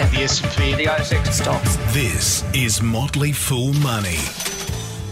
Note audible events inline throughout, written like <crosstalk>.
market, The S&P. The ASX stocks. This is Motley Fool Money.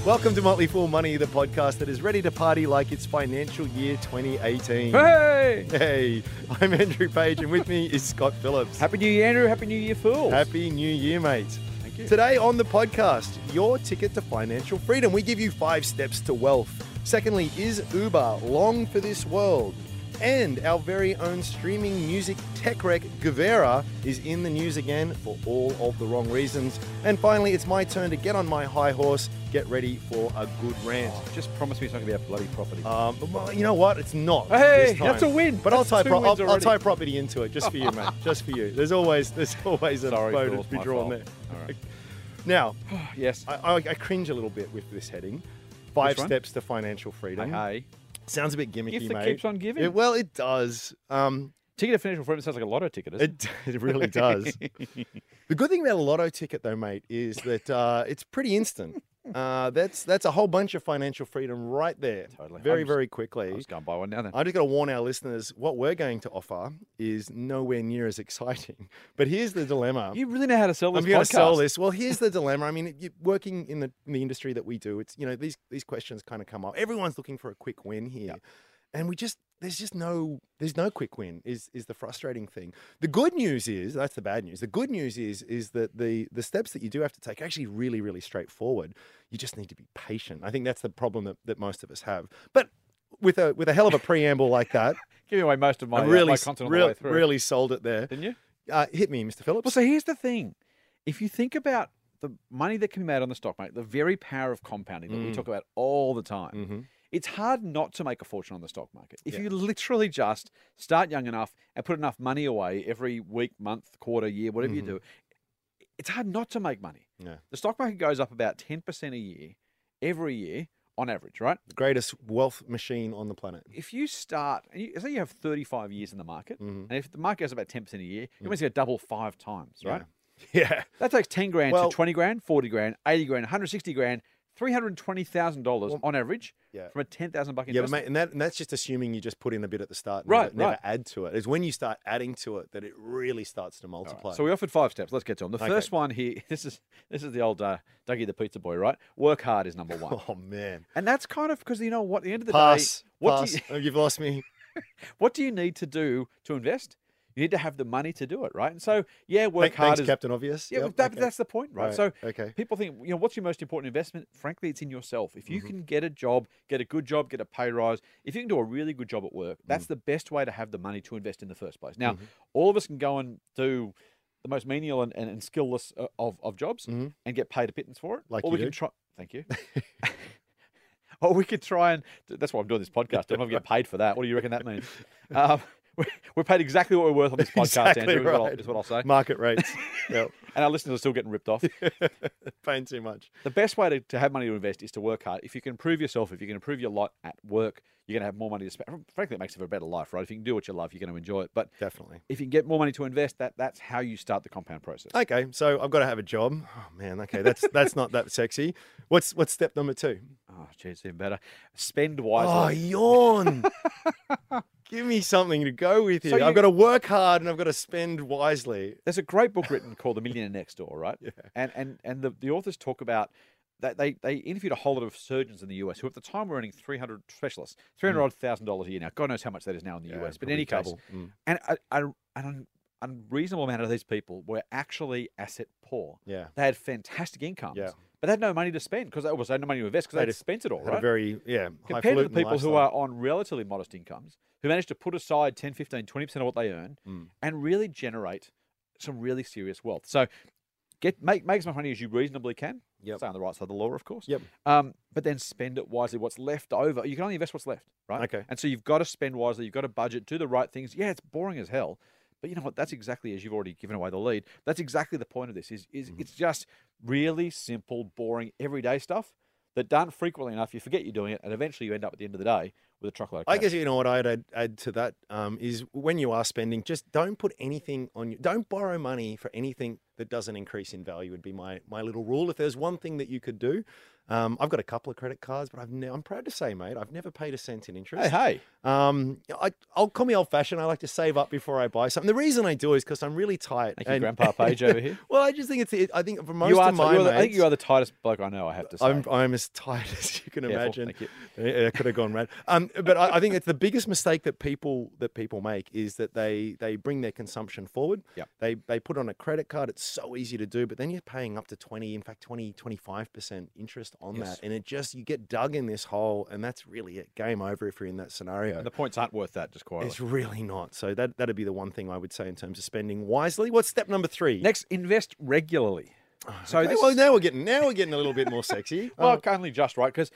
Welcome to Motley Fool Money, the podcast that is ready to party like it's financial year 2018. Hey! Hey, I'm Andrew Page, and with me is Scott Phillips. Happy New Year, Andrew. Happy New Year, fools. Happy New Year, mate. Thank you. Today on the podcast, your ticket to financial freedom. We give you five steps to wealth. Secondly, is Uber long for this world? And our very own streaming music tech wreck, Guvera, is in the news again for all of the wrong reasons. And finally, it's my turn to get on my high horse, get ready for a good rant. Just promise me it's not going to be a bloody property. Um, well, you know what? It's not. Hey, this time. that's a win. But I'll tie, two pro- I'll, I'll tie property into it just for you, mate. Just for you. There's always there's always a Sorry, boat fools, to be drawn fault. there. All right. <laughs> Now, <sighs> yes. I, I, I cringe a little bit with this heading. Five Which one? steps to financial freedom. hey, Sounds a bit gimmicky, Gift that mate. keeps on giving. It- well, it does. Um, ticket of financial freedom sounds like a lotto ticket, isn't it, <laughs> it really does. <laughs> the good thing about a lotto ticket, though, mate, is that uh, it's pretty instant. Uh, that's that's a whole bunch of financial freedom right there, Totally. very I'm just- very quickly. was going to buy one now then. I just got to warn our listeners: what we're going to offer is nowhere near as <laughs> exciting. But here's the dilemma. you really know how to sell this I'm going to sell this. Well, here's the dilemma. I mean, working in the in the industry that we do, it's you know these these questions kind of come up. Everyone's looking for a quick win here, and we just there's just no there's no quick win. Is is the frustrating thing. The good news is that's the bad news. The good news is is that the the steps that you do have to take are actually really really straightforward. You just need to be patient. I think that's the problem that, that most of us have. But with a with a hell of a preamble like that, <laughs> Give away most of my, I uh, really my content on real- the way through. really sold it there. Didn't you? Uh, hit me, Mr. Phillips. Well, so here's the thing. If you think about the money that can be made on the stock market, the very power of compounding that we Mm. talk about all the time, Mhm. It's hard not to make a fortune on the stock market. If Yeah. you literally just start young enough and put enough money away every week, month, quarter, year, whatever you Mhm. do, it's hard not to make money. Yeah. The stock market goes up about 10% a year every year on average, right? the greatest wealth machine on the planet. If you start, and you, say you have 35 years in the market, Mhm. and if the market goes about 10% a year, you almost get double five times, right? Yeah. <laughs> That takes 10 grand Well- to 20 grand, 40 grand, 80 grand, 160 grand, $320,000 on average yeah. from a 10,000 buck Yeah, but mate, and that and that's just assuming you just put in a bit at the start, and Right, never, never right. add to it. It's when you start adding to it that it really starts to All right, multiply. So we offered five steps. Let's get to them. The Okay. first one here, <laughs> this is this is the old uh, Dougie the pizza boy, right? Work hard is number one, <laughs> oh man, and that's kind of because you know what? At the end of the pass, day, what pass. do you, Oh, You've lost me. <laughs> what do you need to do to invest? You need to have the money to do it, right? And so, yeah, work hard Thanks, is Captain Obvious. Yeah, Yep, that, okay. that's the point, right? Right, So okay. people think, you know, what's your most important investment? Frankly, it's in yourself. If Mm-hmm. you can get a job, get a good job, get a pay rise, if you can do a really good job at work, that's Mm. the best way to have the money to invest in the first place. Now, Mm-hmm. all of us can go and do the most menial and, and, and skillless uh, of, of jobs Mhm. and get paid a pittance for it. Like or you we can try. Thank you. <laughs> <laughs> or we could try and that's why I'm doing this podcast. I'm not get paid for that. What do you reckon that means? <laughs> Um, <laughs> we're paid exactly what we're worth on this <laughs> podcast, Exactly Andrew, is, what I'll, right. is what I'll say. Market rates. <laughs> yep. And our listeners are still getting ripped off. Paying too much. The best way to, to have money to invest is to work hard. If you can improve yourself, if you can improve your lot at work, you're going to have more money to spend. Frankly, it makes it for a better life, right? If you can do what you love, you're going to enjoy it. But Definitely. if you can get more money to invest, that that's how you start the compound process. Okay, so I've got to have a job. Oh man, okay, that's that's not that sexy. What's what's step number two? Ah, oh, gee, it's even better. Spend wisely. Oh, yawn. Give me something to go with here. So you- I've got to work hard and I've got to spend wisely. There's a great book written called The Millionaire Next Door, right? <laughs> Yeah. And and and the, the authors talk about that they, they interviewed a whole lot of surgeons in the US who at the time were earning 300 specialists, $300 thousand a year now. God knows how much that is now in the. Yeah, US. But in any case. Mm. and a, a, an unreasonable amount of these people were actually asset poor. Yeah. They had fantastic incomes, Yeah. but they had no money to spend because they, well, they had no money to invest because they They had just spent it all, a very yeah. Compared to the people who are on relatively modest incomes, who manage to put aside 10, 15, 20% of what they earn Mm. and really generate some really serious wealth. So get make, make as much money as you reasonably can. Yep. Stay on the right side of the law, of course. Yep. Um, but then spend it wisely. What's left over, you can only invest what's left, right? Okay. And so you've got to spend wisely. You've got to budget, do the right things. Yeah, it's boring as hell. But you know what? That's exactly as you've already given away the lead. That's exactly the point of this. Is is Mm-hmm. it's just really simple, boring, everyday stuff that done frequently enough, you forget you're doing it, and eventually you end up at the end of the day with a truckload. I guess you know what I'd add, add to that um, is when you are spending, just don't put anything on you. Don't borrow money for anything that doesn't increase in value. Would be my my little rule. If there's one thing that you could do, Um, I've got a couple of credit cards, but I've ne- I'm proud to say, mate, I've never paid a cent in interest. Hey, hey. Um, I, I'll call me old fashioned. I like to save up before I buy something. The reason I do is because I'm really tight. Thank you, Grandpa Page over here. <laughs> well, I just think it's. It, I think for most You are, of my are the, I think you are the tightest bloke I know. I have to say. I'm, I'm as tight <laughs> as you can Careful, imagine. thank you. Yeah, I could have gone red. Um, but I, I think it's the biggest mistake that people that people make is that they they bring their consumption forward. Yep. They they put on a credit card. It's so easy to do, but then you're paying up to 20, in fact 20, 25% interest on Yes. that. And it just you get dug in this hole and that's really it. Game over if you're in that scenario. And the points aren't worth that, just quietly. It's really not. So that that'd be the one thing I would say in terms of spending wisely. What's step number three? Next, invest regularly. So Okay, this well, now we're getting now we're getting a little bit more sexy. <laughs> Well, Oh, only just right because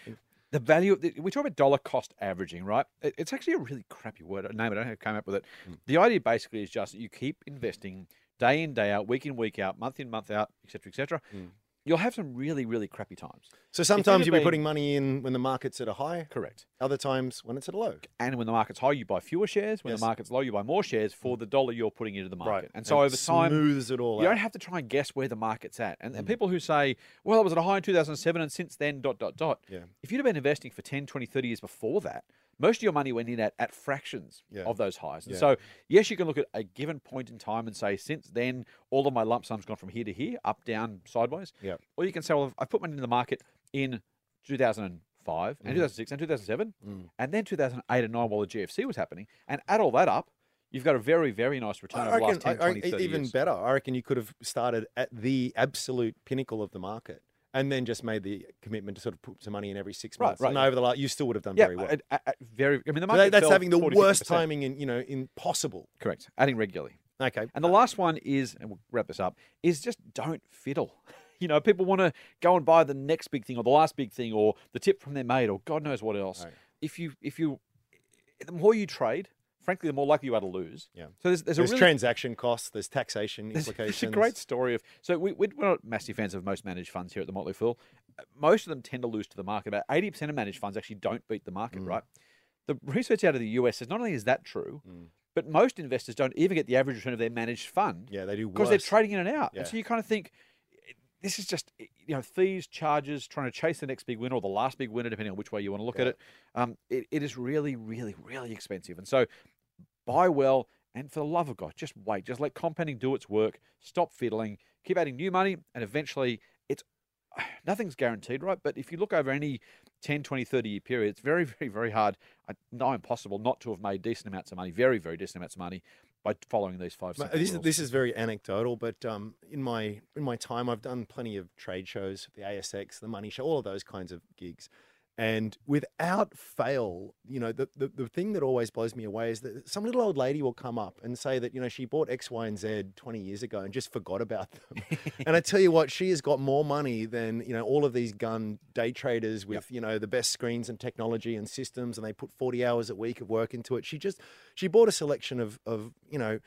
the value. the- We talk about dollar cost averaging, right? It- It's actually a really crappy word. Name it. I don't know how I came up with it. Hmm. The idea basically is just that you keep investing day in, day out, week in, week out, month in, month out, etc., etc. Hmm. You'll have some really, really crappy times. so sometimes you'd you'll be been- putting money in when the market's at a high. Correct. Other times when it's at a low. And when the market's high, you buy fewer shares. When Yes. the market's low, you buy more shares for the dollar you're putting into the market. Right. And so it over time, smooths it all out. you out. don't have to try and guess where the market's at. And, Mm. and people who say, well, it was at a high in 2007 and since then, dot, dot, dot. Yeah. If you'd have been investing for 10, 20, 30 years before that, most of your money went in at, at fractions Yeah. of those highs. And Yeah. so, yes, you can look at a given point in time and say, since then, all of my lump sum's gone from here to here, up, down, sideways. Yeah. Or you can say, well, I've put money in the market in 2005 Mm. and 2006 and 2007 and then 2008 and 9 while the GFC was happening. And add all that up, you've got a very, very nice return I over the reckon, last 10, I- I- 20, 30 even years. better. I reckon you could have started at the absolute pinnacle of the market and then just made the commitment to sort of put some money in every six months. right. And over the last, you still would have done Yeah, very well. at very. I mean, the market that- that's having the 40, worst 50%. timing in you know in possible. Correct. Adding regularly. Okay. And the last one is, and we'll wrap this up, is just don't fiddle. <laughs> You know, people want to go and buy the next big thing or the last big thing or the tip from their mate or God knows what else. Right. If you, if you, the more you trade, frankly, the more likely you are to lose. Yeah. So there's, there's, There's a really transaction costs. There's taxation implications. there's a great story of so we, we- we're not massive fans of most managed funds here at the Motley Fool. Most of them tend to lose to the market. About eighty percent of managed funds actually don't beat the market. Mm. Right. The research out of the US says not only is that true, Mm. but most investors don't even get the average return of their managed fund Yeah, they do because they're trading in and out. Yeah. And so you kind of think this is just you know fees, charges, trying to chase the next big winner or the last big winner, depending on which way you want to look at it. Um, it. It is really, really, really expensive, and so buy well. And for the love of God, just wait. Just let compounding do its work. Stop fiddling. Keep adding new money, and eventually, it's <sighs> nothing's guaranteed, right? But if you look over any 10, 20, 30 year period, it's very, <laughs> very, very hard, uh, no impossible, not to have made decent amounts of money, very, very decent amounts of money by following these five. This is, this is very anecdotal, but um, in my in my time, I've done plenty of trade shows, the ASX, the Money Show, all of those kinds of gigs, and without fail, you know, the, the the thing that always blows me away is that some little old lady will come up and say that you know she bought X, Y, and Z twenty years ago and just forgot about them. <laughs> and I tell you what, she has got more money than you know all of these gun day traders with you know the best screens and technology and systems, and they put forty hours a week of work into it. She just she bought a selection of of you know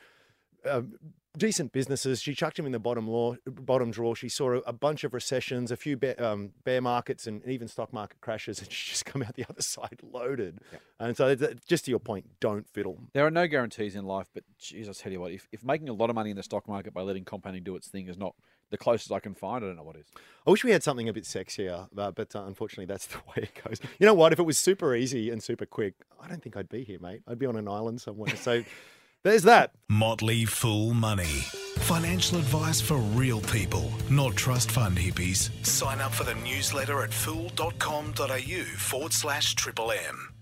um, decent businesses. She chucked him in the bottom law, bottom drawer. She saw a, a bunch of recessions, a few bear, um, bear markets, and even stock market crashes, <laughs> and she just come out the other <laughs> side loaded. And so, just to your point, don't fiddle. There are no guarantees in life, but geez, I tell you what, if, if making a lot of money in the stock market by letting compounding do its thing is not the closest I can find, I don't know what is. I wish we had something a bit sexier, but, but uh, unfortunately, that's <laughs> the way it goes. You know what? If it was super easy and super quick, I don't think I'd be here, mate. I'd be on an island somewhere. So there's that. Motley Fool Money. Financial advice for real people, not trust fund hippies. Sign up for the newsletter at fool.com.au forward slash triple M.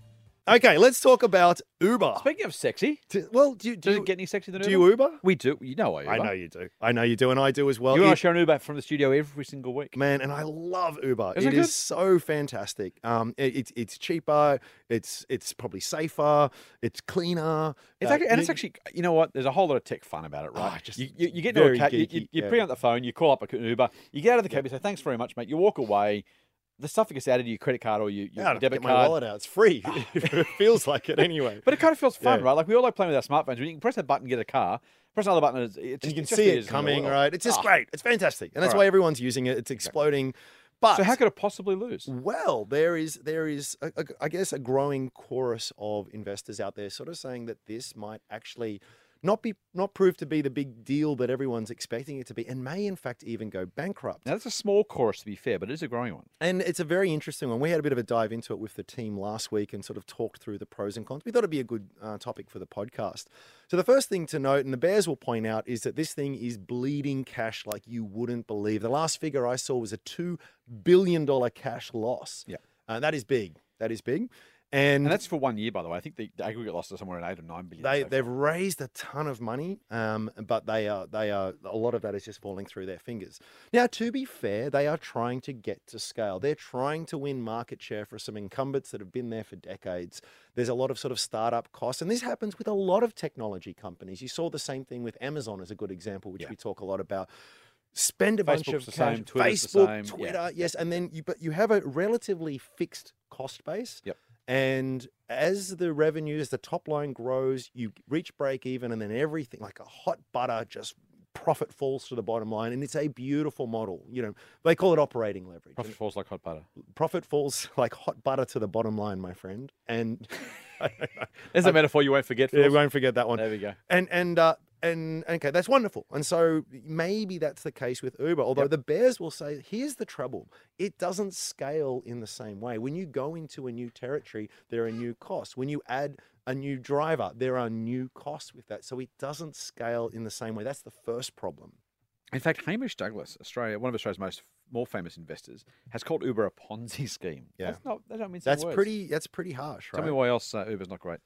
Okay, let's talk about Uber. Speaking of sexy, T- Well, do you, do does you, it get any sexier than do Uber? you Uber? We do. You know I Uber. I know you do. I know you do, and I do as well. you and I share an Uber from the studio every single week. man, and I love Uber. Isn't it it is so fantastic. Um, it, it's it's cheaper. It's it's probably safer. It's cleaner. It's Uh, actually, and you- it's actually, you know what? There's a whole lot of tech fun about it, right? Ah, just you, you, get into a cab, you, you, geeky, you yeah. bring out the phone, you call up an Uber, you get out of the cab, you say, thanks very much, mate. You walk away. The stuff that gets added to your credit card or your, your Yeah, debit get my card. wallet out. It's free. <laughs> <laughs> it feels like it anyway. But it kind of feels fun, Yeah. right? Like we all like playing with our smartphones. When you can press that button, get a car. Press another button, and it's, it's and you can see it coming, right? It's just Ah. great. It's fantastic, and that's All why everyone's using it. It's exploding. But So how could it possibly lose? Well, there is there is a, a, I guess a growing chorus of investors out there, sort of saying that this might actually not be not prove to be the big deal that everyone's expecting it to be, and may in fact even go bankrupt. Now, that's a small chorus to be fair, but it is a growing one. And it's a very interesting one. We had a bit of a dive into it with the team last week and sort of talked through the pros and cons. We thought it'd be a good uh, topic for the podcast. So the first thing to note, and the Bears will point out, is that this thing is bleeding cash like you wouldn't believe. The last figure I saw was a two billion dollar cash loss. Yeah. uh, that is big. That is big. And, And that's for one year, by the way. I think the the aggregate loss is somewhere around eight or nine billion. they so they've raised a ton of money, um, but they are they are a lot of that is just falling through their fingers. Now, to be fair, they are trying to get to scale. They're trying to win market share for some incumbents that have been there for decades. There's a lot of sort of startup costs, and this happens with a lot of technology companies. You saw the same thing with Amazon as a good example, which Yeah. we talk a lot about. Spend a bunch Facebook's of the cash, same, Facebook, same, yeah. Twitter, yes, and then you but you have a relatively fixed cost base. Yep. And as the revenue, as the top line grows, you reach break even, and then everything like a hot butter just profit falls to the bottom line, and it's a beautiful model. You know, they call it operating leverage. Profit falls like hot butter. profit falls <laughs> like hot butter to the bottom line, my friend. And <laughs> There's a <laughs> metaphor you won't forget. yeah, Phil. won't forget that one. There we go. And and uh, and okay, that's wonderful. And so maybe that's the case with Uber. Although the Bears will say, here's the trouble: it doesn't scale in the same way. When you go into a new territory, there are new costs. When you add a new driver, there are new costs with that. So it doesn't scale in the same way. That's the first problem. In fact, Hamish Douglass, Australia, one of Australia's most more famous investors, has called Uber a Ponzi scheme. Yeah. That's not. They don't mean That's words. pretty. That's pretty harsh, right? Tell me why else uh, Uber's not great.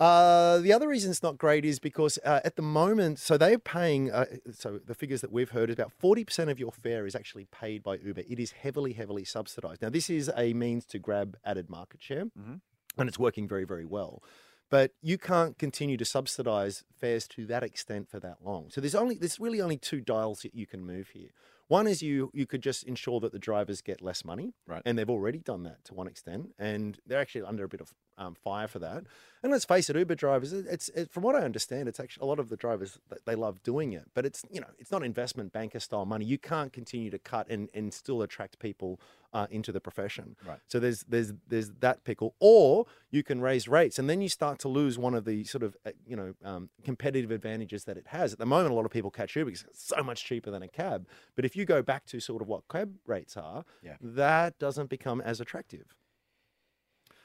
Uh, the other reason it's not great is because uh, at the moment, so they're paying. Uh, so the figures that we've heard is about forty percent of your fare is actually paid by Uber. It is heavily, heavily subsidised. Now, this is a means to grab added market share, Mhm. and it's working very, very well. But you can't continue to subsidise fares to that extent for that long. So there's only there's really only two dials that you can move here. One is you you could just ensure that the drivers get less money, Right. And they've already done that to one extent, and they're actually under a bit of um, fire for that. And let's face it, Uber drivers, it's it, from what I understand, it's actually a lot of the drivers they love doing it, but it's you know it's not investment banker style money. You can't continue to cut and and still attract people uh, into the profession. Right. So there's there's there's that pickle, or you can raise rates, and then you start to lose one of the sort of uh, you know um, competitive advantages that it has. At the moment, a lot of people catch Uber because it's so much cheaper than a cab. But if you go back to sort of what cab rates are, Yeah. that doesn't become as attractive.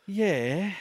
Yeah,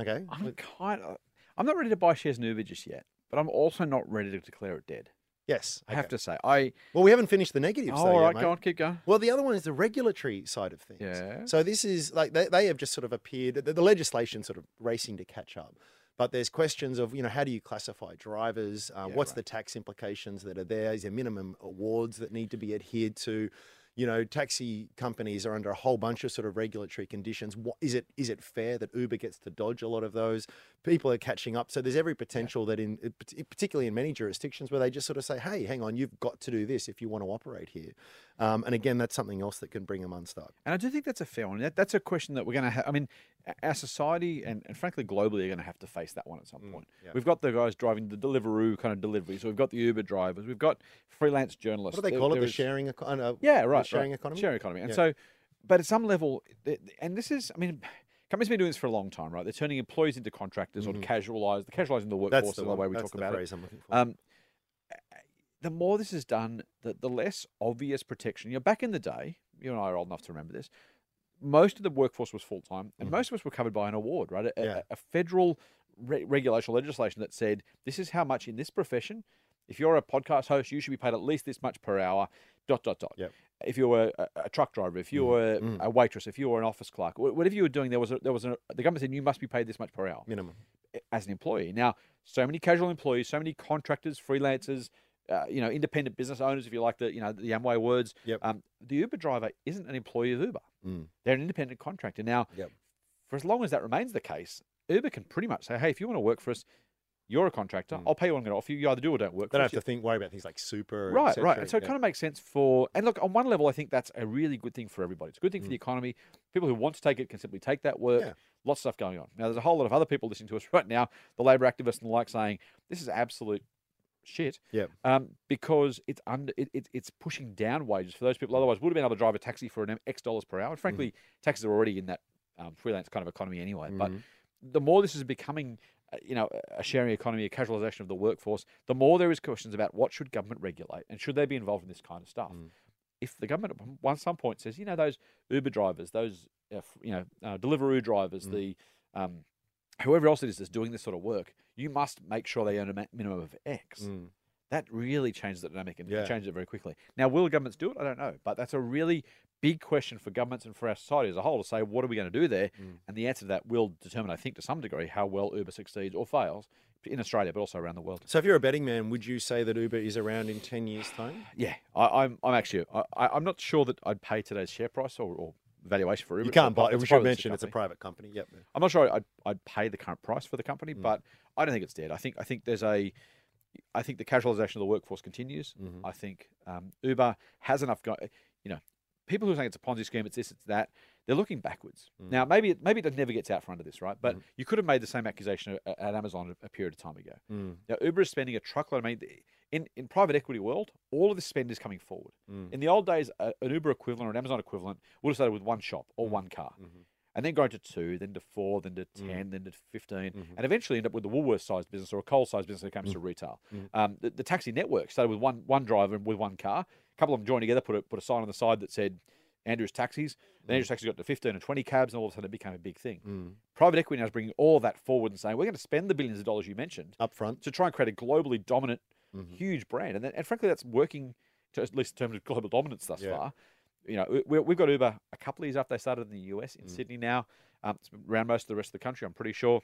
Okay. I'm kind of. I'm not ready to buy shares in Uber just yet, but I'm also not ready to declare it dead. yes. I have okay. to say, I. Well, we haven't finished the negatives. Oh, though all yet, mate. go on, keep going. Well, the other one is the regulatory side of things. Yeah. So this is like they, they have just sort of appeared. The, the legislation sort of racing to catch up, but there's questions of you know how do you classify drivers? Uh, Yeah, what's right. the tax implications that are there? Is there minimum awards that need to be adhered to? You know, taxi companies are under a whole bunch of sort of regulatory conditions. What is it? Is it fair that Uber gets to dodge a lot of those? People are catching up, so there's every potential that in, uh, particularly in many jurisdictions, where they just sort of say, "Hey, hang on, you've got to do this if you want to operate here." Um, and again, that's something else that can bring them unstuck. And I do think that's a fair one. That, that's a question that we're going to have. I mean, our society and, and frankly globally are going to have to face that one at some point. yeah. We've got the guys driving the Deliveroo kind of deliveries. We've got the Uber drivers. We've got freelance journalists. What do they There- call it? there The sharing economy? Uh, Yeah, right. sharing right. economy. Sharing economy. And Yeah. so, but at some level, and this is, I mean, companies have been doing this for a long time, right? They're turning employees into contractors or casualize, casualizing the workforce Mm-hmm. That's the, in the way we That's talk about it. phrase I'm looking for. Um, the more this is done, the, the less obvious protection. You know, back in the day, you and I are old enough to remember this. Most of the workforce was full time, and most of us were covered by an award, right? A, a- Mm. Yeah. a federal re- regulation, legislation that said this is how much in this profession. If you're a podcast host, you should be paid at least this much per hour. Dot dot dot. Yep. If you were a, a truck driver, if you were mm. a waitress, if you were an office clerk, whatever you were doing, there was a, there was a, the government said you must be paid this much per hour Minimum. as an employee. Now, so many casual employees, so many contractors, freelancers, uh, you know, independent business owners, if you like the you know the Amway words. Yep. Um, the Uber driver isn't an employee of Uber; Mm. they're an independent contractor. Now, Yep. for as long as that remains the case, Uber can pretty much say, "Hey, if you want to work for us, you're a contractor. I'll pay you what I'm going to offer you. You either do or don't work." Mm. They don't have to think worry about things like super. Right, right. And so it Yeah. kind of makes sense for, and look, on one level, I think that's a really good thing for everybody. It's a good thing for the economy. People who want to take it can simply take that work. Mm. Yeah. Lots of stuff going on. Now, there's a whole lot of other people listening to us <laughs> right now, the labour activists and the like, saying this is absolute shit. Yeah. Um, because it's under, it, it, it's pushing down wages for those people. Otherwise, would have been able to drive a taxi for an X dollars per hour. And frankly, taxis are already in that um, freelance kind of economy anyway. But Mhm. the more this is becoming uh, you know, a sharing economy, a casualisation of the workforce, the more there is questions about what should government regulate and should they be involved in this kind of stuff. Mm. If the government at one some point says, you know, those Uber drivers, those uh, you know uh, Deliveroo drivers, Mm. the um, whoever else it is that's doing this sort of work, you must make sure they earn a minimum of X. Mm. That really changes the dynamic and Yeah. changes it very quickly. Now, will governments do it? I don't know, but that's a really big question for governments and for our society as a whole to say, what are we going to do there? Mm. And the answer to that will determine, I think, to some degree, how well Uber succeeds or fails in Australia, but also around the world. So if you're a betting man, would you say that Uber is around in 10 years' time? Yeah, I, I'm. I'm actually. I, I'm not sure that I'd pay today's share price or, or valuation for Uber. You can't buy it's We should mention it's a private company. Yep. I'm not sure I'd, I'd pay the current price for the company, Mm. but I don't think it's dead. I think I think there's a, I think the casualisation of the workforce continues. Mhm. I think um, Uber has enough. Go- you know, people who are saying it's a Ponzi scheme, it's this, it's that. They're looking backwards. Mm. Now, maybe it, maybe it never gets out front under this, right? But Mhm. you could have made the same accusation at, at Amazon a, a period of time ago. Mm. Now, Uber is spending a truckload. I mean, in in private equity world, all of this spend is coming forward. Mm. In the old days, a, an Uber equivalent or an Amazon equivalent would have started with one shop or Mm. one car Mhm. And then going to two, then to four, then to Mm. 10, then to 15, Mhm. and eventually end up with a Woolworths sized business or a Coles sized business when it comes to retail. Mm. Um, the, the taxi network started with one one driver and with one car. A couple of them joined together, put a, put a sign on the side that said Andrews Taxis. Then Andrews Taxis got to 15 and 20 cabs, and all of a sudden it became a big thing. Mm. Private equity now is bringing all that forward and saying, we're going to spend the billions of dollars you mentioned Up front. to try and create a globally dominant, Mhm. huge brand. And, then, and frankly, that's working, to, at least in terms of global dominance thus Yeah. far. You know, we, we've got Uber a couple of years after they started in the US, in Mm. Sydney now. Um, it's around most of the rest of the country, I'm pretty sure.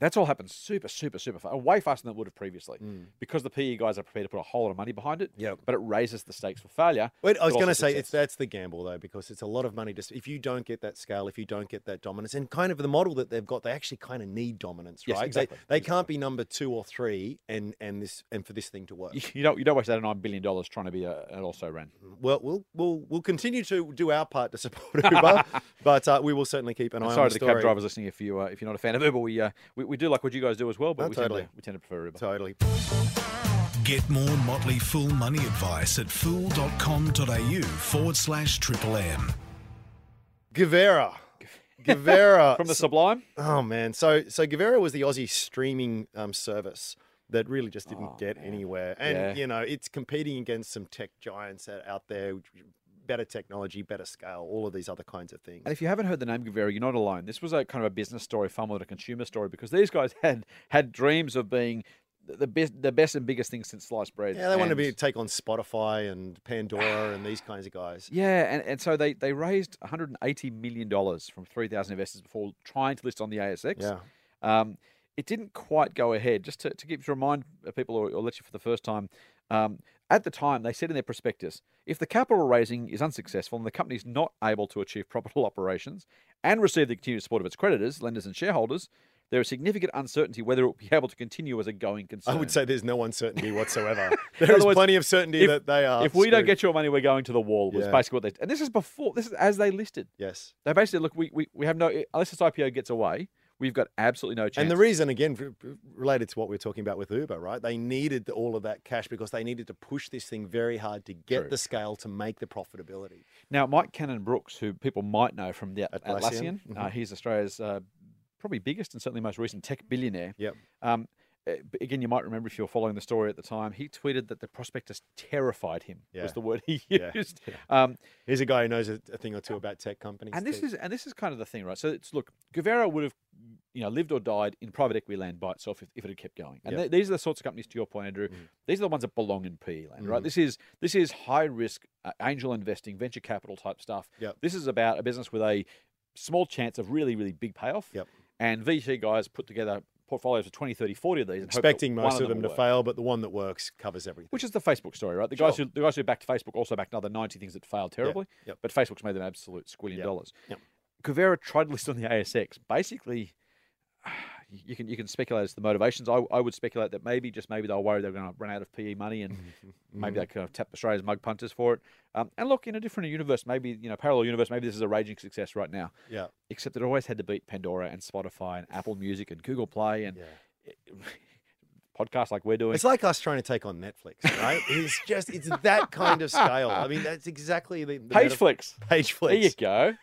That's all happened super, super, super fast, way faster than it would have previously. Mm. Because the PE guys are prepared to put a whole lot of money behind it, Yep. but it raises the stakes for failure. Wait, I was going to say it's that's the gamble though, because it's a lot of money. To if you don't get that scale, if you don't get that dominance, and kind of the model that they've got, they actually kind of need dominance, Yes, right? exactly, They, they can't be number two or three, and and this and for this thing to work. You, don't you don't waste that nine billion dollars trying to be a, an also ran. Well, we'll we'll we'll continue to do our part to support <laughs> Uber, but uh, we will certainly keep an eye And on sorry to the story. cab drivers listening if you uh, if you're not a fan of Uber, we, uh, we we do like what you guys do as well, but No, we, totally. tend to, we tend to prefer Uber. Totally. Get more Motley Fool money advice at fool.com.au forward slash triple M. Guvera. Guvera. <laughs> From the Sublime. Oh man, so so Guvera was the Aussie streaming um, service that really just didn't Oh, get man. anywhere, and Yeah. you know it's competing against some tech giants out out there, which- better technology, better scale, all of these other kinds of things. And if you haven't heard the name Guvera, you're not alone. This was a kind of a business story, far more than a consumer story, because these guys <laughs> had had dreams of being the- best, the best and biggest thing since sliced bread. Yeah, they want to be take on Spotify and Pandora and these kinds of guys. <sighs> Yeah, and, and so they, they raised 180 million dollars from 3,000 investors before trying to list on the ASX. Yeah, Um, it didn't quite go ahead. Just to, to give to remind people or, or let you for the first time, um, at the time they said in their prospectus, if the capital raising is unsuccessful and the company is not able to achieve profitable operations and receive the continued support of its creditors, lenders, and shareholders, there is significant uncertainty whether it will be able to continue as a going concern. I would say there's no uncertainty whatsoever. <laughs> There is words, plenty of certainty if- that they are. if we don't get your money, we're going to the wall. Was Yeah. basically what they and this is before this is as they listed. yes, They basically look, we, we, we have no unless this IPO gets away, we've got absolutely no chance. And the reason, again, related to what we are talking about with Uber, right? They needed all of that cash because they needed to push this thing very hard to get True. the scale to make the profitability. Now, Mike Cannon Brooks, who people might know from the Atlassian, Atlassian, uh, he's Australia's uh, probably biggest and certainly most recent tech billionaire. Yep. Um, uh, again, you might remember if you were following the story at the time, he tweeted that the prospectus terrified him. Yeah. Was the word he used. Yeah. Um, Here's a guy who knows a, a thing or two about tech companies. and this too. is and this is kind of the thing, right? So it's look, Guvera would have, you know, lived or died in private equity land by itself if, if it had kept going. And th- these are the sorts of companies, to your point, Andrew. Mhm. These are the ones that belong in PE land, right? Mhm. This is this is high risk uh, angel investing, venture capital type stuff. Yep. This is about a business with a small chance of really, really big payoff. Yep. And VC guys put together portfolios of 20, 30, 40 of these. And expecting most of them will to fail, but the one that works covers everything. Which is the Facebook story, right? The guys who the guys who backed Facebook also backed another ninety things that failed terribly. yep. But Facebook's made them absolute squillion Yep, dollars. yep. Guvera tried to list on the ASX. Basically, you can you can speculate as to the motivations. I, I would speculate that maybe just maybe they're worried they're going to run out of PE money and maybe they could have tapped Australia's mug punters for it. Um, and look, in a different universe, maybe you know parallel universe, maybe this is a raging success right now. yeah, Except it always had to beat Pandora and Spotify and Apple Music and Google Play and yeah. <laughs> podcasts like we're doing. It's like us trying to take on Netflix, right? <laughs> it's just it's that kind of scale. I mean, that's exactly the, the metaphor- Pageflix. Page There you go.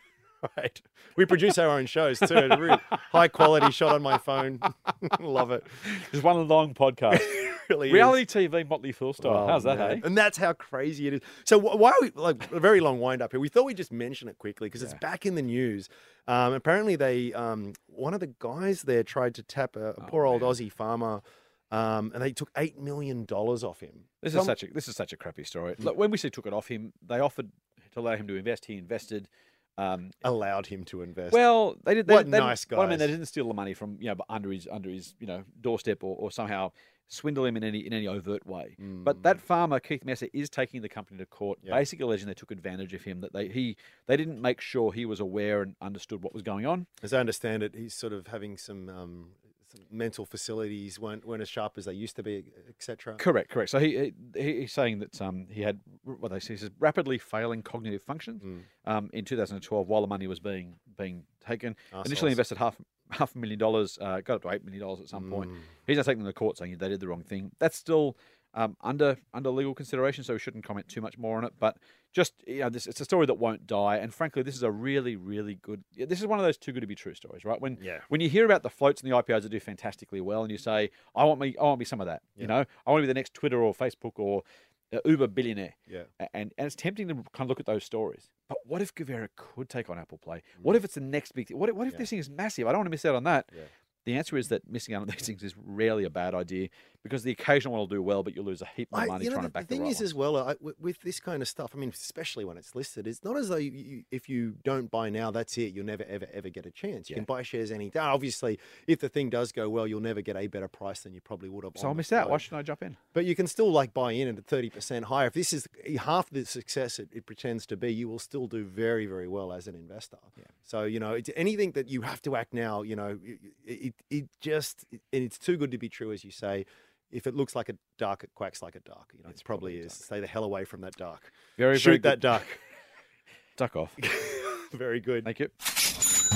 <laughs> Right. We produce our own shows too. Really high quality shot on my phone. <laughs> Love it. It's one long podcast. <laughs> Really is. Reality TV, Motley Fool style. Oh, How's that, man. eh? And that's how crazy it is. So wh- why are we like a very long wind up here? We thought we'd just mention it quickly because it's back in the news. Um, apparently, they um, one of the guys there tried to tap a, a Oh, poor old man. Aussie farmer, um, and they took eight million dollars off him. This Tell is such a this is such a crappy story. Look, when we say took it off him, they offered to allow him to invest. He invested. Um, allowed him to invest. well, they did. They, What they nice well, I mean, they didn't steal the money from you know under his under his you know doorstep or, or somehow swindle him in any in any overt way. But that farmer Keith Messer is taking the company to court, Mm. Yeah. basically alleging they took advantage of him. That they he they didn't make sure he was aware and understood what was going on. as I understand it, he's sort of having some, um, some mental facilities weren't weren't as sharp as they used to be, etc. Correct, correct. So he, he he's saying that um, he had what they say is rapidly failing cognitive functions Mm. um, in 2012 while the money was being being taken. Arseholes. Initially invested half half a million dollars, uh, got up to eight million dollars at some Mm. point. He's now taking them to court saying they did the wrong thing. That's still um, under under legal consideration, so we shouldn't comment too much more on it. But just you know, this it's a story that won't die. And frankly, this is a really really good. This is one of those too good to be true stories, right? When Yeah. when you hear about the floats and the IPOs that do fantastically well, and you say, "I want me, I want me some of that," you know, I want to be the next Twitter or Facebook or uh, Uber billionaire. Yeah. And and it's tempting to kind of look at those stories. But what if Guvera could take on Apple Play? What if it's the next big thing? What if, what if Mm. Yeah. this thing is massive? I don't want to miss out on that. Yeah. The answer is that missing out on these <laughs> things is rarely a bad idea because the occasional one will do well, but you'll lose a heap more I- money you know, trying the, to back it up. the thing right is ones. as well I, with, this kind of stuff. I mean, especially when it's listed, it's not as though you, you, if you don't buy now, that's it. You'll never ever ever get a chance. You Yeah. can buy shares any day. Obviously, if the thing does go well, you'll never get a better price than you probably would have. Bought. So I'll on the miss out. Why should I jump in? But you can still like buy in at thirty percent higher. If this is half the success it, it pretends to be, you will still do very very well as an investor. Yeah. So you know, it's anything that you have to act now. You know, it it, it just it, it's too good to be true, as you say. If it looks like a duck, it quacks like a duck. You know, It's it probably, probably a is. Stay the hell away from that duck. Very, Shoot very that duck. <laughs> Duck off. <laughs> very good. Thank you.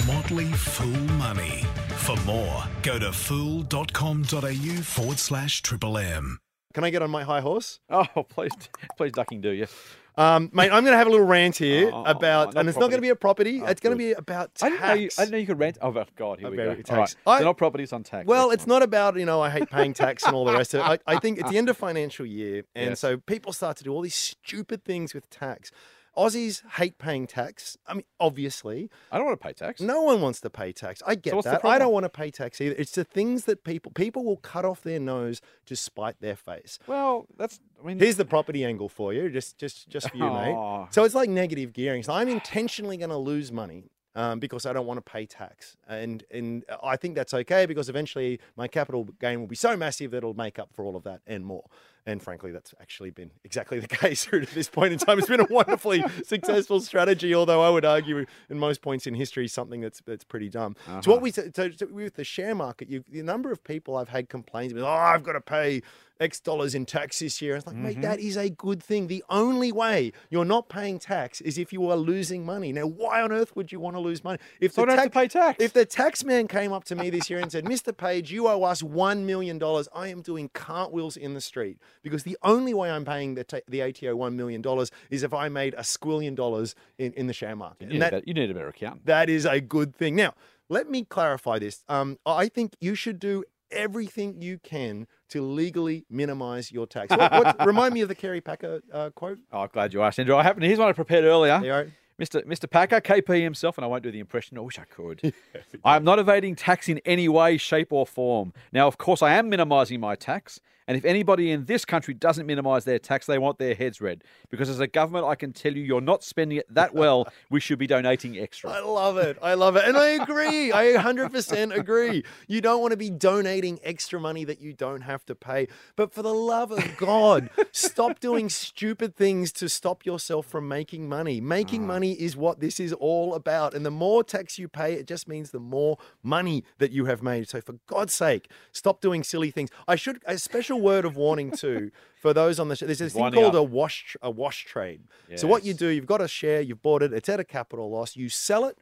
Motley Fool Money. For more, go to fool.com.au forward slash triple M. Can I get on my high horse? Oh, <laughs> please, please, ducking do you? Um, mate, I'm going to have a little rant here Oh, about, and it's not going to be a property. Oh, it's going to be about I tax. didn't, know you, I didn't know you could rent. Oh, God, here Oh, we go. tax. Right. I- so not properties on tax. Well, it's Excellent. not about, you know, I hate paying tax and all the rest of it. I, I think it's the end of <laughs> financial year. And Yes. so people start to do all these stupid things with tax. Aussies hate paying tax. I mean, obviously, I don't want to pay tax. no one wants to pay tax. I get the that. I don't want to pay tax either. It's the things that people people will cut off their nose to spite their face. Well, that's. I mean, Here's the property angle for you, just just just for you, mate. <laughs> So it's like negative gearing. So I'm intentionally going to lose money um, because I don't want to pay tax, and and I think that's okay because eventually my capital gain will be so massive that it'll make up for all of that and more. And frankly, that's actually been exactly the <laughs> case <laughs> through to this point in time. It's been a wonderfully <laughs> successful strategy, although I would argue in most points in history something that's that's pretty dumb. So Uh-huh. what we so, so with the share market, you the number of people I've had complaints with, oh, I've got to pay X dollars in tax this year. It's like, Mm-hmm. mate, that is a good thing. The only way you're not paying tax is if you are losing money. Now, why on earth would you want to lose money? If So have to pay tax. If the tax man came up to me this year and said, Mr. Page, you owe us one million dollars, I am doing cartwheels in the street because the only way I'm paying the the ATO one million dollars is if I made a squillion dollars in, in the share market. you, need that- a better, you need a better accountant. that is a good thing. Now, let me clarify this. Um, I think you should do everything you can to legally minimize your tax. What, what, <laughs> remind me of the Kerry Packer uh, quote. Oh, glad you asked, Andrew. I happen. to, Here's one I prepared earlier. Go. Mr. Mr. Packer, KP himself, and I won't do the impression. I wish I could. <laughs> I am not evading tax in any way, shape, or form. Now, of course, I am minimising my tax, and if anybody in this country doesn't minimise their tax, they want their heads read. Because as a government, I can tell you, you're not spending it that well. <laughs> We should be donating extra. I love it. I love it. And I agree. I 100% agree. You don't want to be donating extra money that you don't have to pay. But for the love of God, stop doing stupid things to stop yourself from making money. Making mm. money is what this is all about. And the more tax you pay, it just means the more money that you have made. So for God's sake, stop doing silly things. I should, a special word of warning too <laughs> for those on the show. There's this thing called up. a wash, a wash trade. So what you do, you've got a share, you've bought it, it's at a capital loss, you sell it,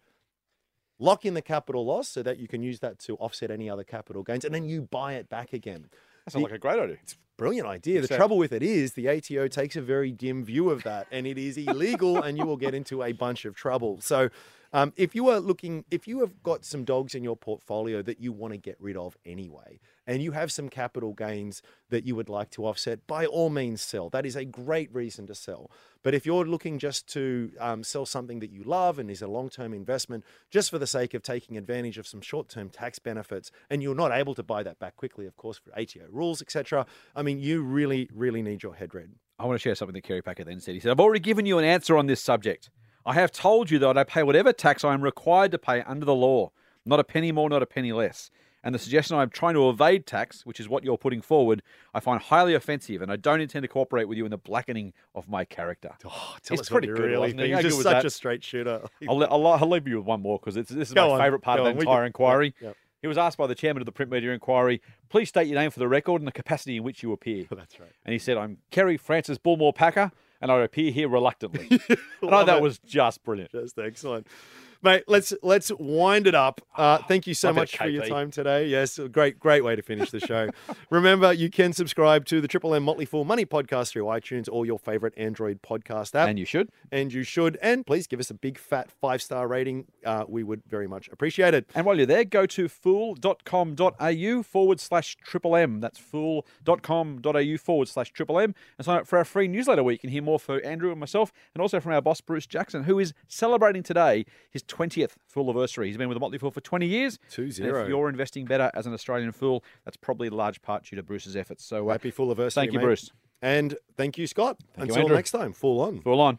lock in the capital loss so that you can use that to offset any other capital gains, and then you buy it back again. That sounds like a great idea. It's brilliant idea. The Except- trouble with it is the ATO takes a very dim view of that, and it is illegal, and you will get into a bunch of trouble. So. Um, if you are looking, if you have got some dogs in your portfolio that you want to get rid of anyway, and you have some capital gains that you would like to offset, by all means sell. That is a great reason to sell. But if you're looking just to um, sell something that you love and is a long term investment, just for the sake of taking advantage of some short term tax benefits, and you're not able to buy that back quickly, of course, for ATO rules, etc., I mean, you really, really need your head read. I want to share something that Kerry Packer then said. He said, I've already given you an answer on this subject. I have told you that I pay whatever tax I am required to pay under the law, not a penny more, not a penny less. And the suggestion I'm trying to evade tax, which is what you're putting forward, I find highly offensive, and I don't intend to cooperate with you in the blackening of my character. Oh, tell It's us what pretty you good, really wasn't it? think. How He's just such that? a straight shooter. <laughs> I'll, I'll, I'll leave you with one more because this is Go my on, favourite part go of the we entire can- inquiry. yep, yep. He was asked by the chairman of the print media inquiry, please state your name for the record and the capacity in which you appear. <laughs> That's right. And he said, I'm Kerry Francis Bullmore Packer, and I appear here reluctantly. <laughs> and I that it. was just brilliant. Just excellent. Mate, let's let's wind it up. Uh, thank you so that much for your time today. Yes, a great great way to finish the show. <laughs> Remember, you can subscribe to the Triple M Motley Fool Money podcast through iTunes or your favorite Android podcast app, And you should. and you should. And please give us a big fat five star rating. Uh, we would very much appreciate it. And while you're there, go to fool.com.au forward slash triple M. That's fool.com.au forward slash triple M and sign up for our free newsletter where you can hear more for Andrew and myself and also from our boss, Bruce Jackson, who is celebrating today his 20th full anniversary. He's been with the Motley Fool for 20 years. Two zero. If you're investing better as an Australian Fool, that's probably a large part due to Bruce's efforts. So uh, Happy full anniversary. thank you, mate. Bruce. And thank you, Scott. Thank Until Andrew. next time, full on. Full on.